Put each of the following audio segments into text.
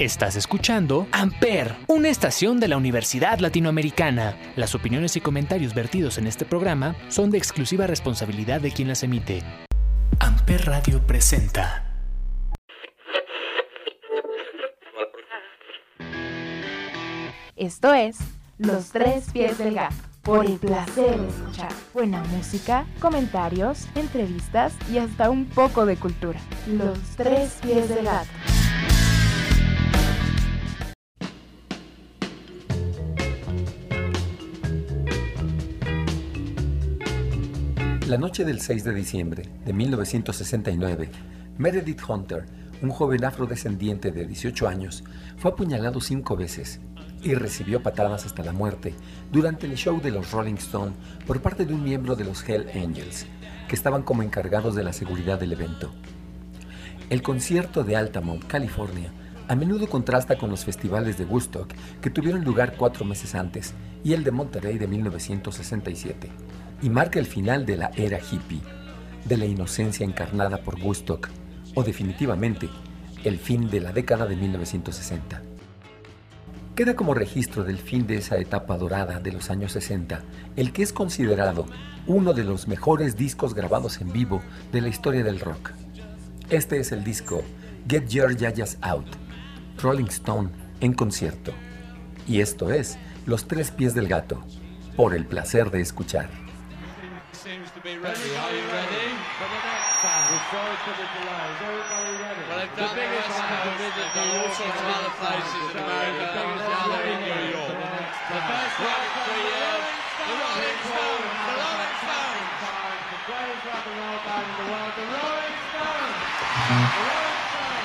Estás escuchando Amper, una estación de la Universidad Latinoamericana. Las opiniones y comentarios vertidos en este programa son de exclusiva responsabilidad de quien las emite. Amper Radio presenta. Esto es Los Tres Pies del Gato, por el placer de escuchar buena música, comentarios, entrevistas y hasta un poco de cultura. Los Tres Pies del Gato. La noche del 6 de diciembre de 1969, Meredith Hunter, un joven afrodescendiente de 18 años, fue apuñalado cinco veces y recibió patadas hasta la muerte durante el show de los Rolling Stone por parte de un miembro de los Hell Angels, que estaban como encargados de la seguridad del evento. El concierto de Altamont, California, a menudo contrasta con los festivales de Woodstock que tuvieron lugar cuatro meses antes y el de Monterrey de 1967 y marca el final de la era hippie, de la inocencia encarnada por Woodstock, o definitivamente el fin de la década de 1960. Queda como registro del fin de esa etapa dorada de los años 60, el que es considerado uno de los mejores discos grabados en vivo de la historia del rock. Este es el disco Get Your Yayas Out, Rolling Stone en concierto. Y esto es Los Tres Pies del Gato, por el placer de escuchar. Be ready. Are you ready? For the next time. We're sorry for the delay. Is everybody ready? Well, they've done the biggest house. They've done all sorts of other places in America. Now they're in New York. The first one in three years. The Rolling Stones. The Rolling Stones. The greatest rock and roll band in the world. The Rolling Stones. The Rolling Stones.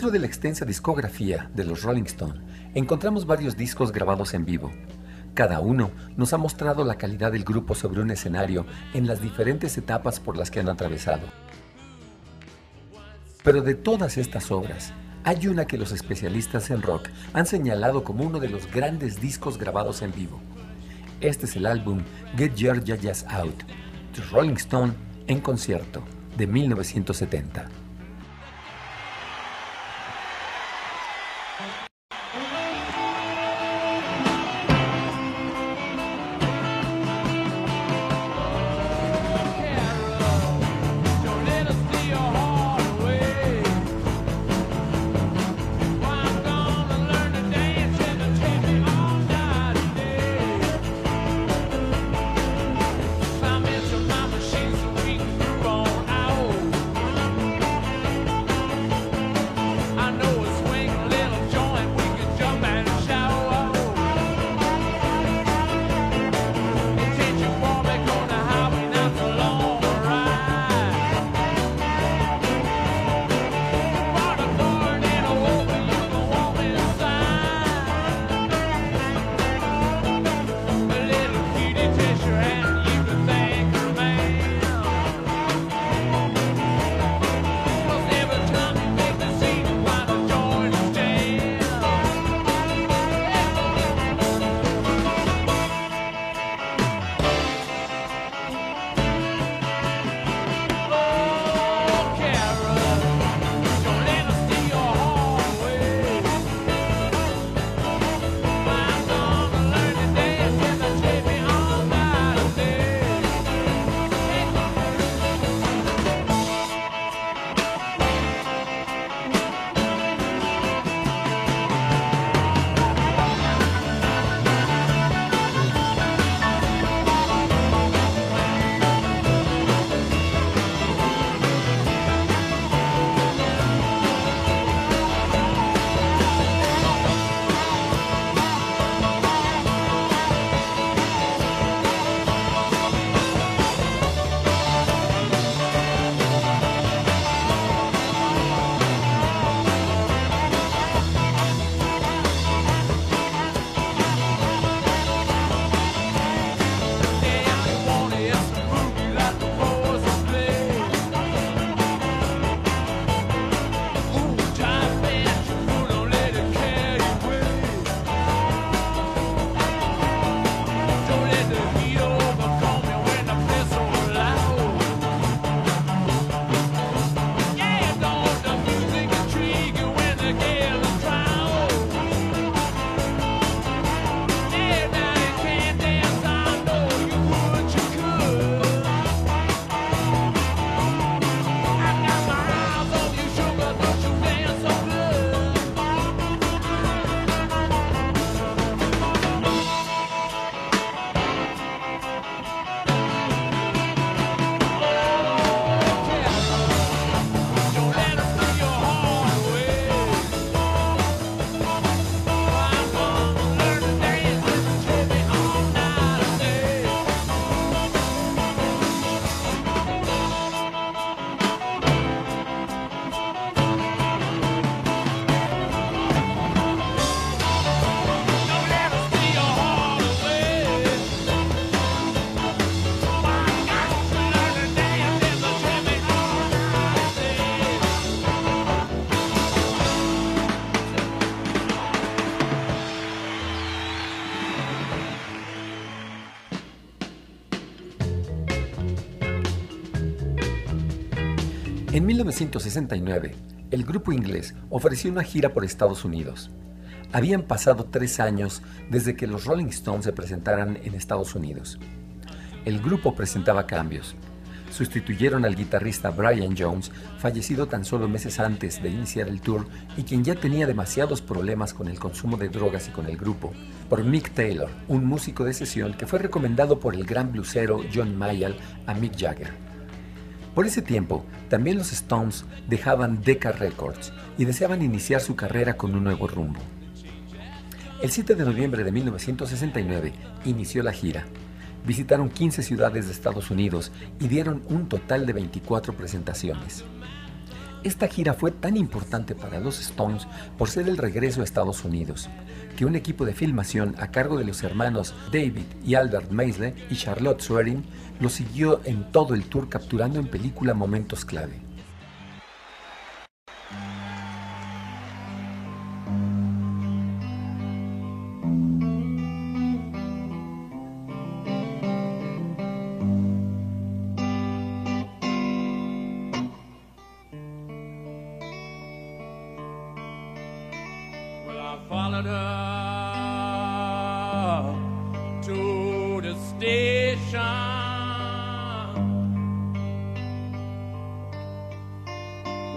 Dentro de la extensa discografía de los Rolling Stone, encontramos varios discos grabados en vivo. Cada uno nos ha mostrado la calidad del grupo sobre un escenario en las diferentes etapas por las que han atravesado. Pero de todas estas obras, hay una que los especialistas en rock han señalado como uno de los grandes discos grabados en vivo. Este es el álbum Get Your Jazz Out, The Rolling Stone en concierto, de 1970. En 1969, el grupo inglés ofreció una gira por Estados Unidos. Habían pasado tres años desde que los Rolling Stones se presentaran en Estados Unidos. El grupo presentaba cambios. Sustituyeron al guitarrista Brian Jones, fallecido tan solo meses antes de iniciar el tour y quien ya tenía demasiados problemas con el consumo de drogas y con el grupo, por Mick Taylor, un músico de sesión que fue recomendado por el gran blusero John Mayall a Mick Jagger. Por ese tiempo, también los Stones dejaban Decca Records y deseaban iniciar su carrera con un nuevo rumbo. El 7 de noviembre de 1969 inició la gira. Visitaron 15 ciudades de Estados Unidos y dieron un total de 24 presentaciones. Esta gira fue tan importante para los Stones por ser el regreso a Estados Unidos, que un equipo de filmación a cargo de los hermanos David y Albert Meisler y Charlotte Swearing lo siguió en todo el tour capturando en película momentos clave.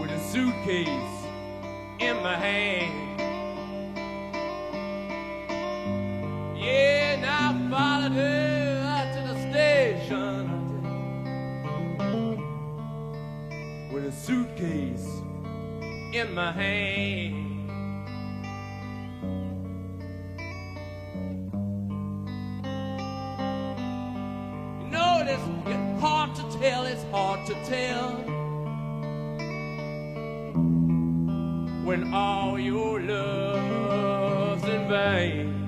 with a suitcase in my hand. Yeah, and I followed her out to the station with a suitcase in my hand. You know, it's hard to tell, it's hard to tell. when all your love's in vain.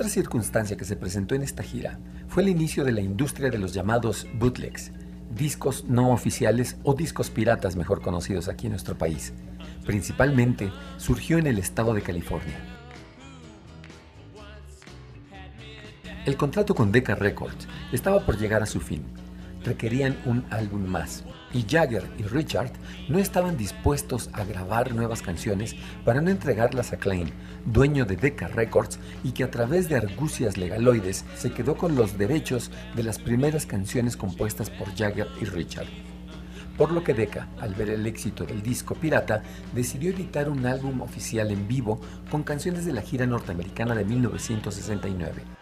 Otra circunstancia que se presentó en esta gira fue el inicio de la industria de los llamados bootlegs, discos no oficiales o discos piratas mejor conocidos aquí en nuestro país. Principalmente surgió en el estado de California. El contrato con Decca Records estaba por llegar a su fin. Requerían un álbum más, y Jagger y Richard no estaban dispuestos a grabar nuevas canciones para no entregarlas a Klein, dueño de Decca Records y que a través de argucias legaloides se quedó con los derechos de las primeras canciones compuestas por Jagger y Richard. Por lo que Decca, al ver el éxito del disco pirata, decidió editar un álbum oficial en vivo con canciones de la gira norteamericana de 1969.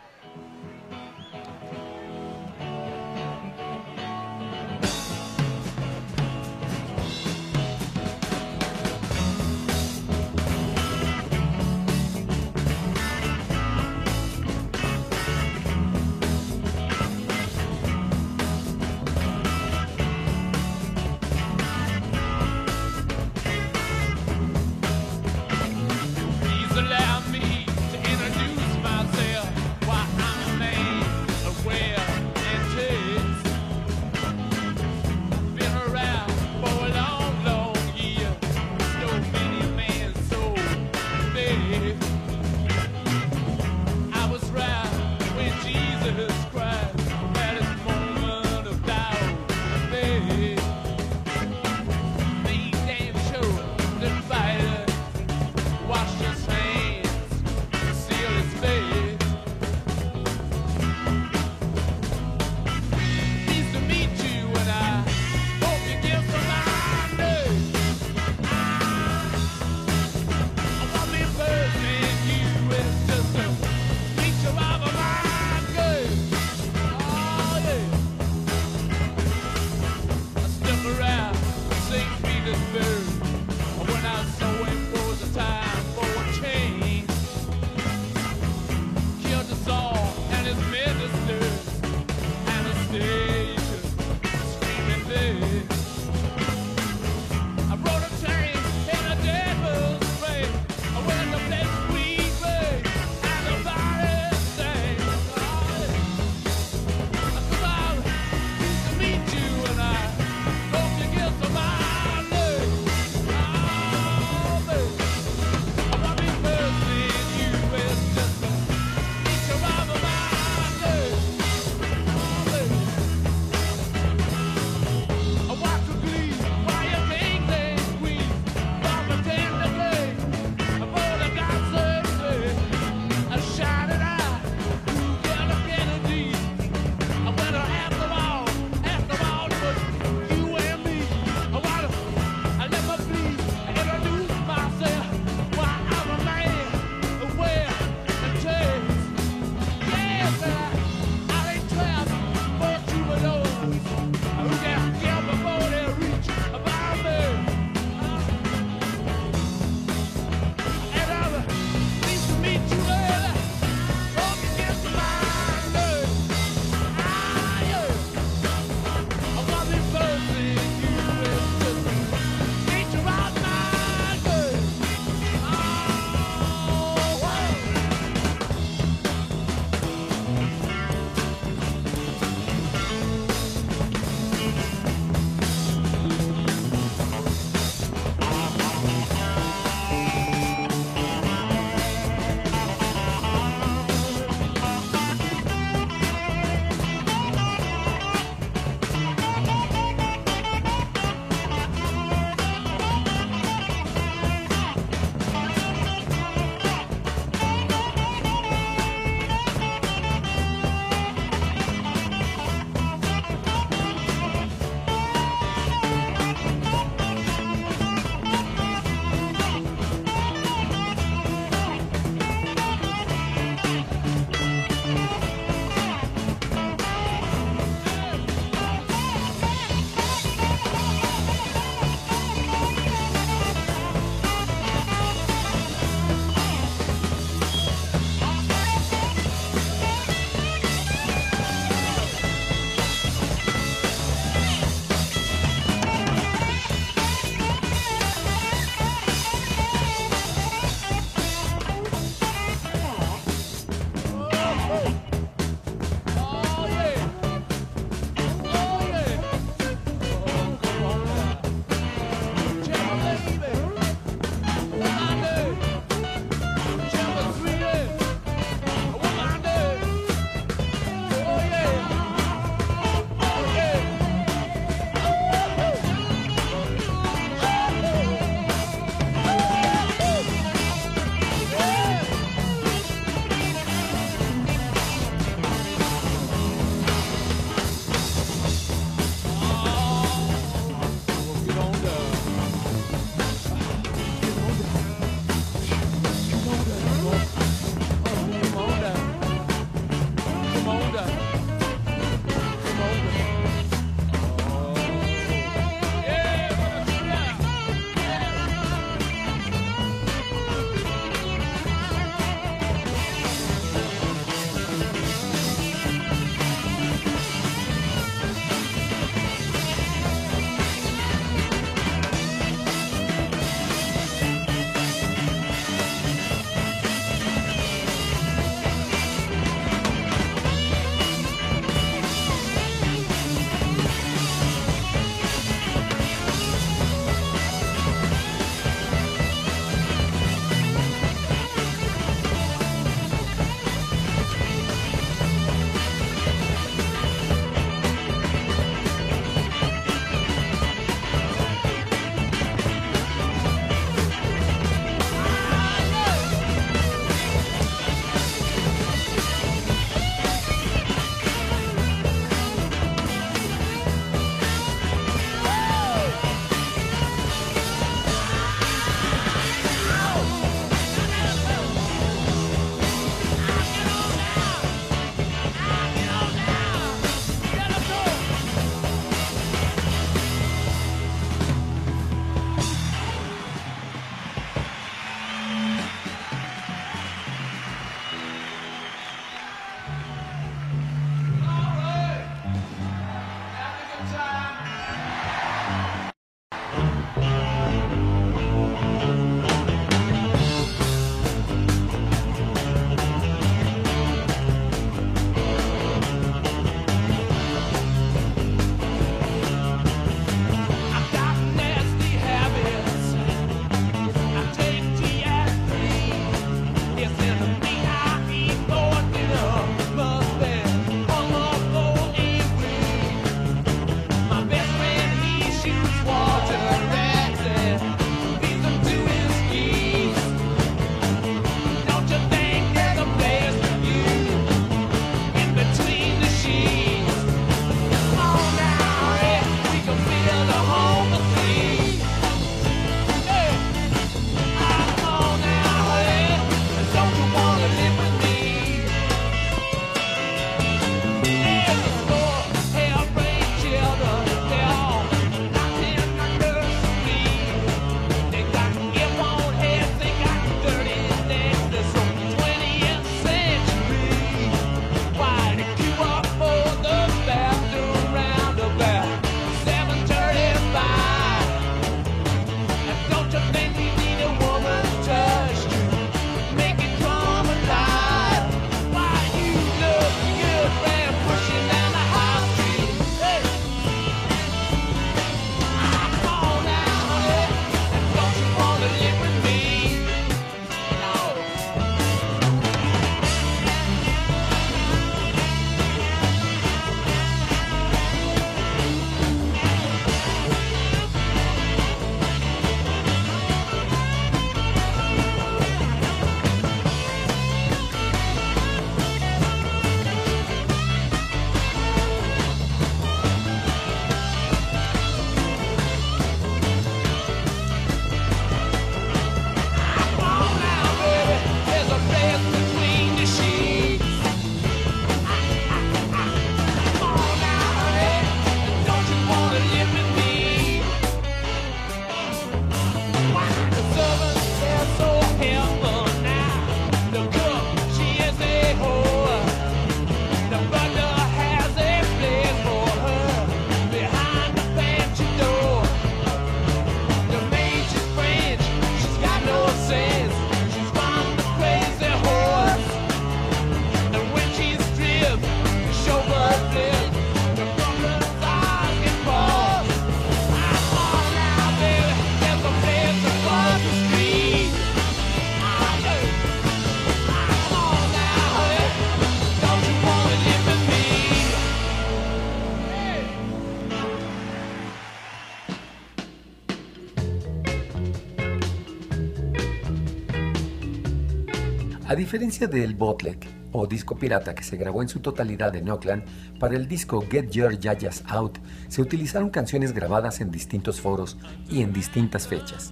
Diferencia del bootleg o disco pirata que se grabó en su totalidad en Oakland, para el disco Get Your Yayas Out se utilizaron canciones grabadas en distintos foros y en distintas fechas,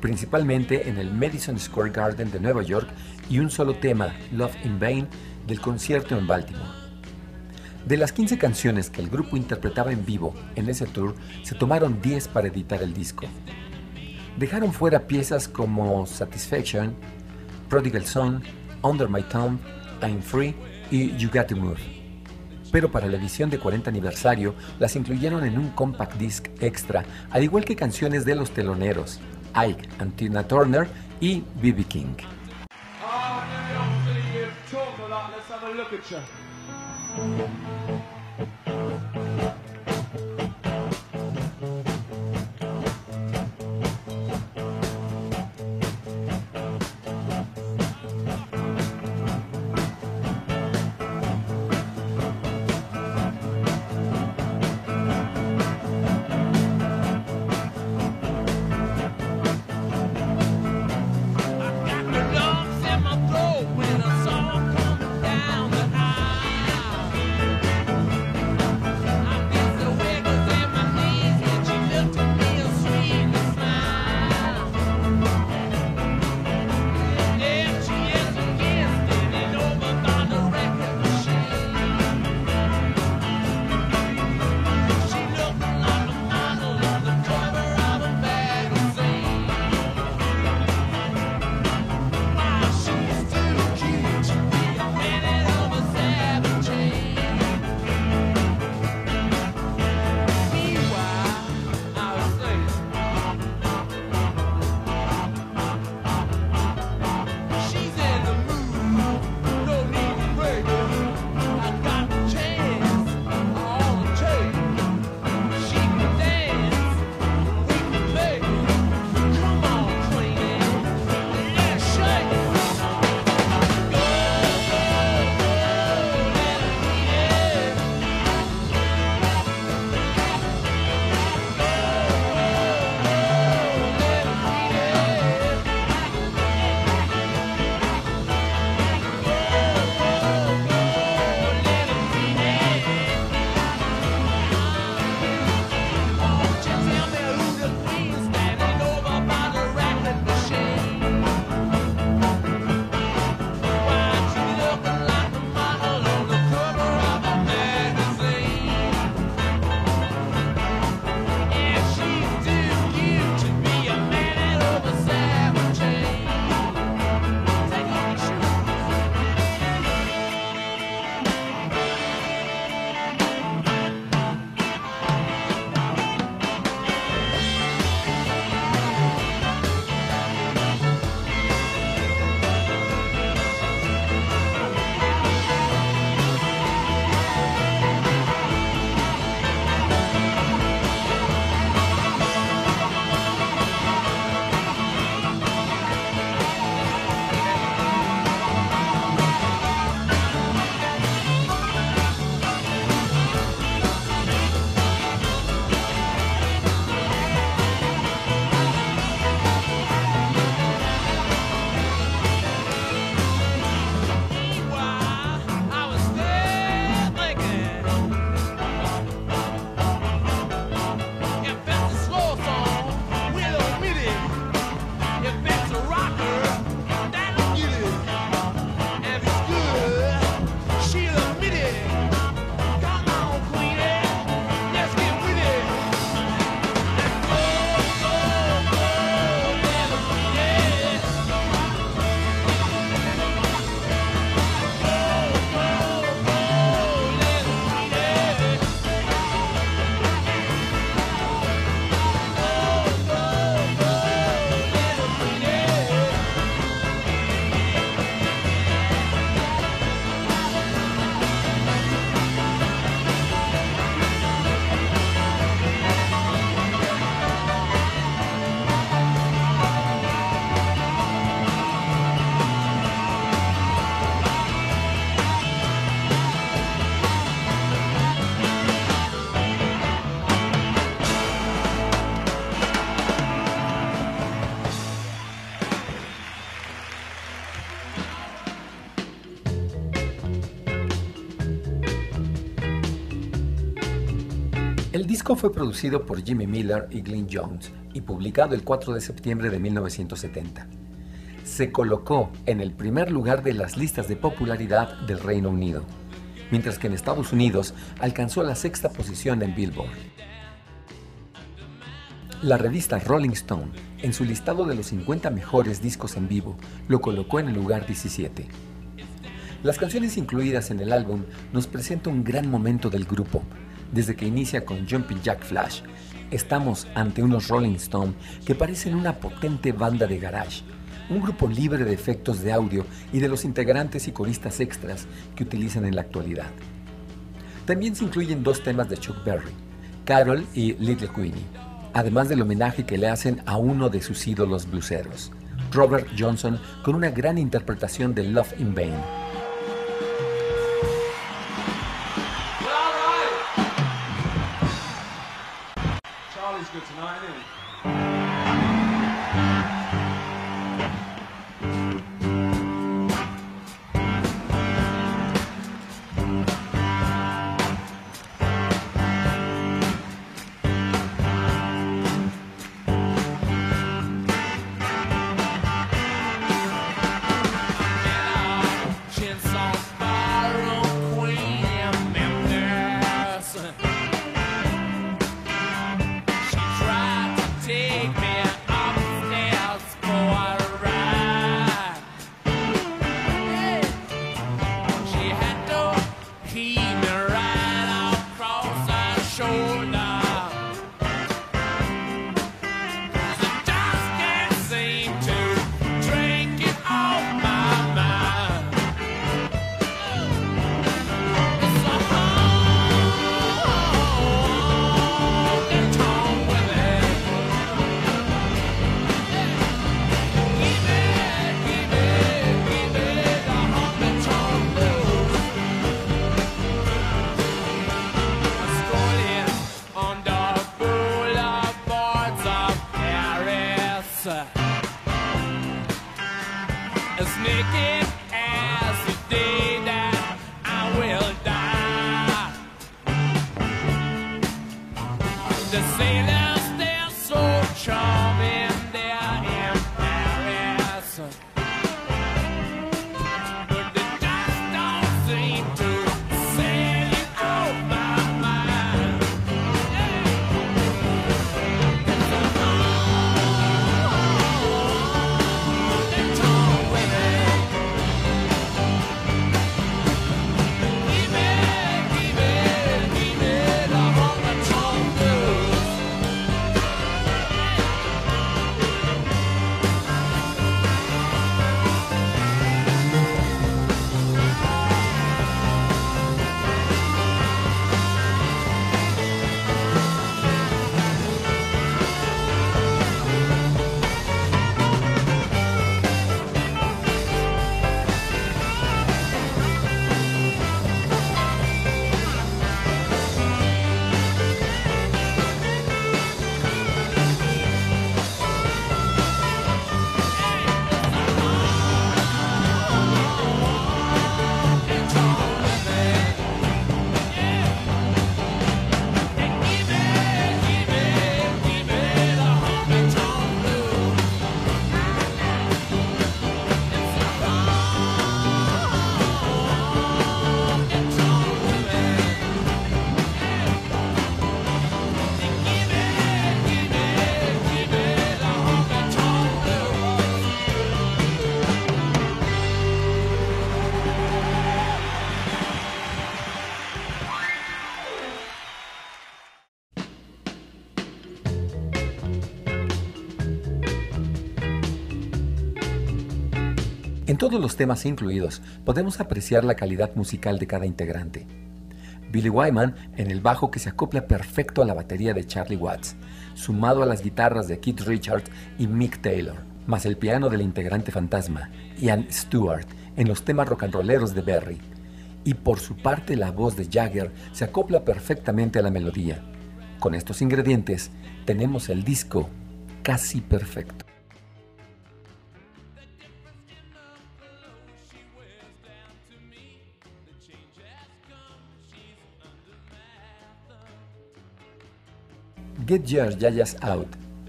principalmente en el Madison Square Garden de Nueva York y un solo tema, Love in Vain, del concierto en Baltimore. De las 15 canciones que el grupo interpretaba en vivo en ese tour, se tomaron 10 para editar el disco. Dejaron fuera piezas como Satisfaction, Prodigal Son, Under My Thumb, I'm Free y You Got to Move. Pero para la edición de 40 aniversario las incluyeron en un compact disc extra, al igual que canciones de los teloneros, Ike and Tina Turner y B.B. King. lumps fue producido por Jimmy Miller y Glyn Jones y publicado el 4 de septiembre de 1970. Se colocó en el primer lugar de las listas de popularidad del Reino Unido, mientras que en Estados Unidos alcanzó la sexta posición en Billboard. La revista Rolling Stone, en su listado de los 50 mejores discos en vivo, lo colocó en el lugar 17. Las canciones incluidas en el álbum nos presentan un gran momento del grupo, desde que inicia con Jumping Jack Flash. Estamos ante unos Rolling Stone que parecen una potente banda de garage, un grupo libre de efectos de audio y de los integrantes y coristas extras que utilizan en la actualidad. También se incluyen dos temas de Chuck Berry, Carol y Little Queenie, además del homenaje que le hacen a uno de sus ídolos bluseros, Robert Johnson, con una gran interpretación de Love in Vain. Good tonight, isn't he? Todos los temas incluidos podemos apreciar la calidad musical de cada integrante. Billy Wyman en el bajo que se acopla perfecto a la batería de Charlie Watts, sumado a las guitarras de Keith Richards y Mick Taylor, más el piano del integrante fantasma, Ian Stewart, en los temas rock and rolleros de Berry. Y por su parte la voz de Jagger se acopla perfectamente a la melodía. Con estos ingredientes tenemos el disco casi perfecto. Get Your Yayas Out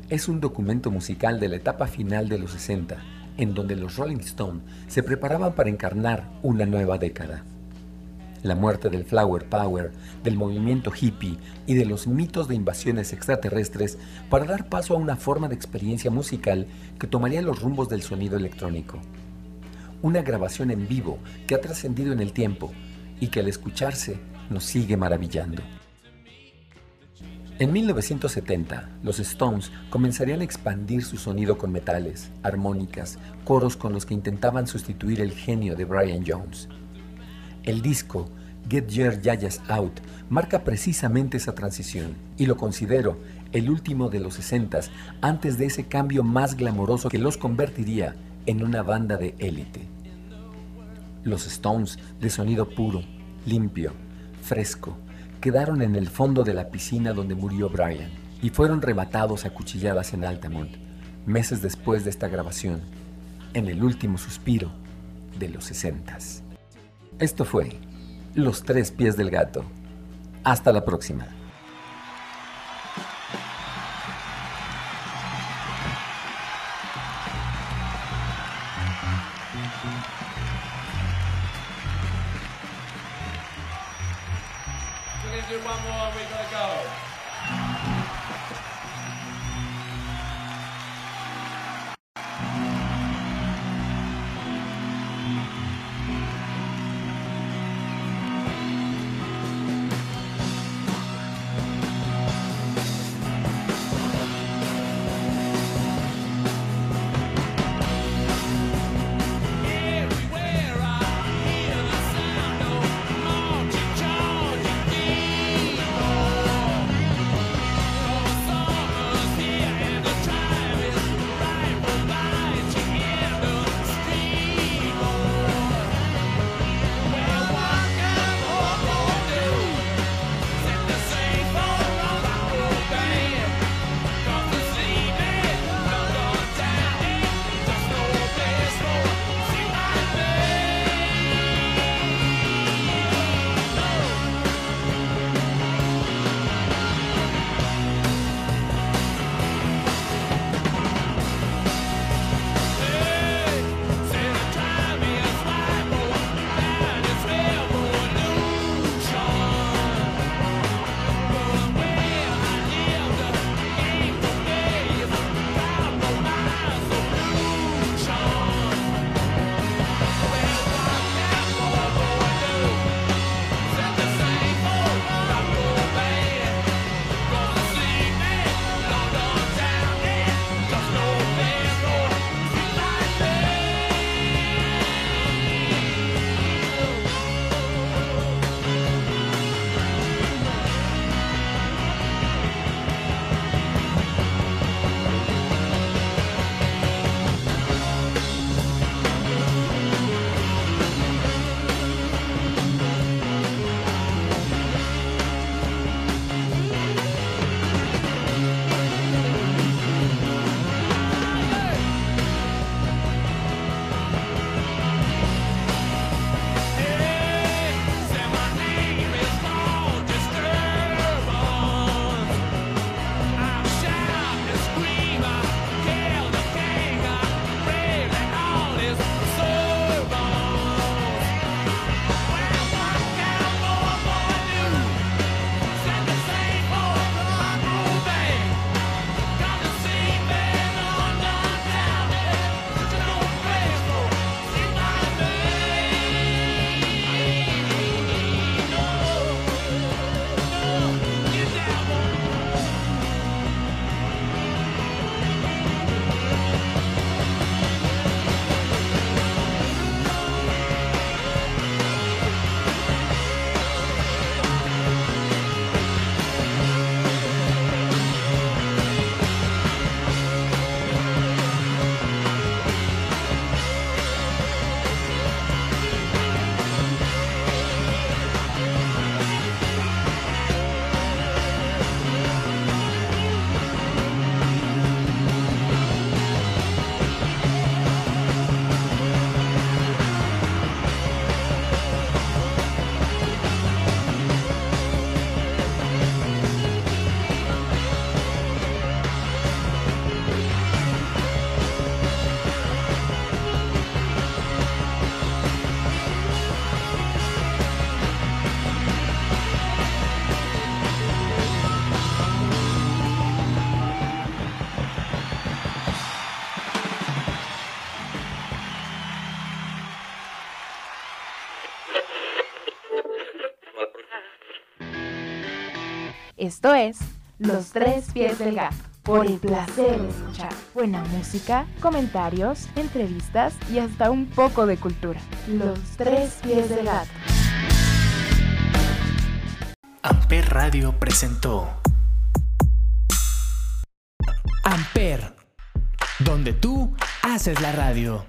es un documento musical de la etapa final de los 60, en donde los Rolling Stones se preparaban para encarnar una nueva década. La muerte del Flower Power, del movimiento hippie y de los mitos de invasiones extraterrestres para dar paso a una forma de experiencia musical que tomaría los rumbos del sonido electrónico. Una grabación en vivo que ha trascendido en el tiempo y que al escucharse nos sigue maravillando. En 1970, los Stones comenzarían a expandir su sonido con metales, armónicas, coros con los que intentaban sustituir el genio de Brian Jones. El disco Get Your Yayas Out marca precisamente esa transición y lo considero el último de los 60 antes de ese cambio más glamoroso que los convertiría en una banda de élite. Los Stones de sonido puro, limpio, fresco, quedaron en el fondo de la piscina donde murió Brian y fueron rematados a cuchilladas en Altamont, meses después de esta grabación, en el último suspiro de los sesentas. Esto fue Los Tres Pies del Gato. Hasta la próxima. Esto es Los Tres Pies del Gato, por el placer de escuchar buena música, comentarios, entrevistas y hasta un poco de cultura. Los Tres Pies del Gato. Amper Radio presentó Amper, donde tú haces la radio.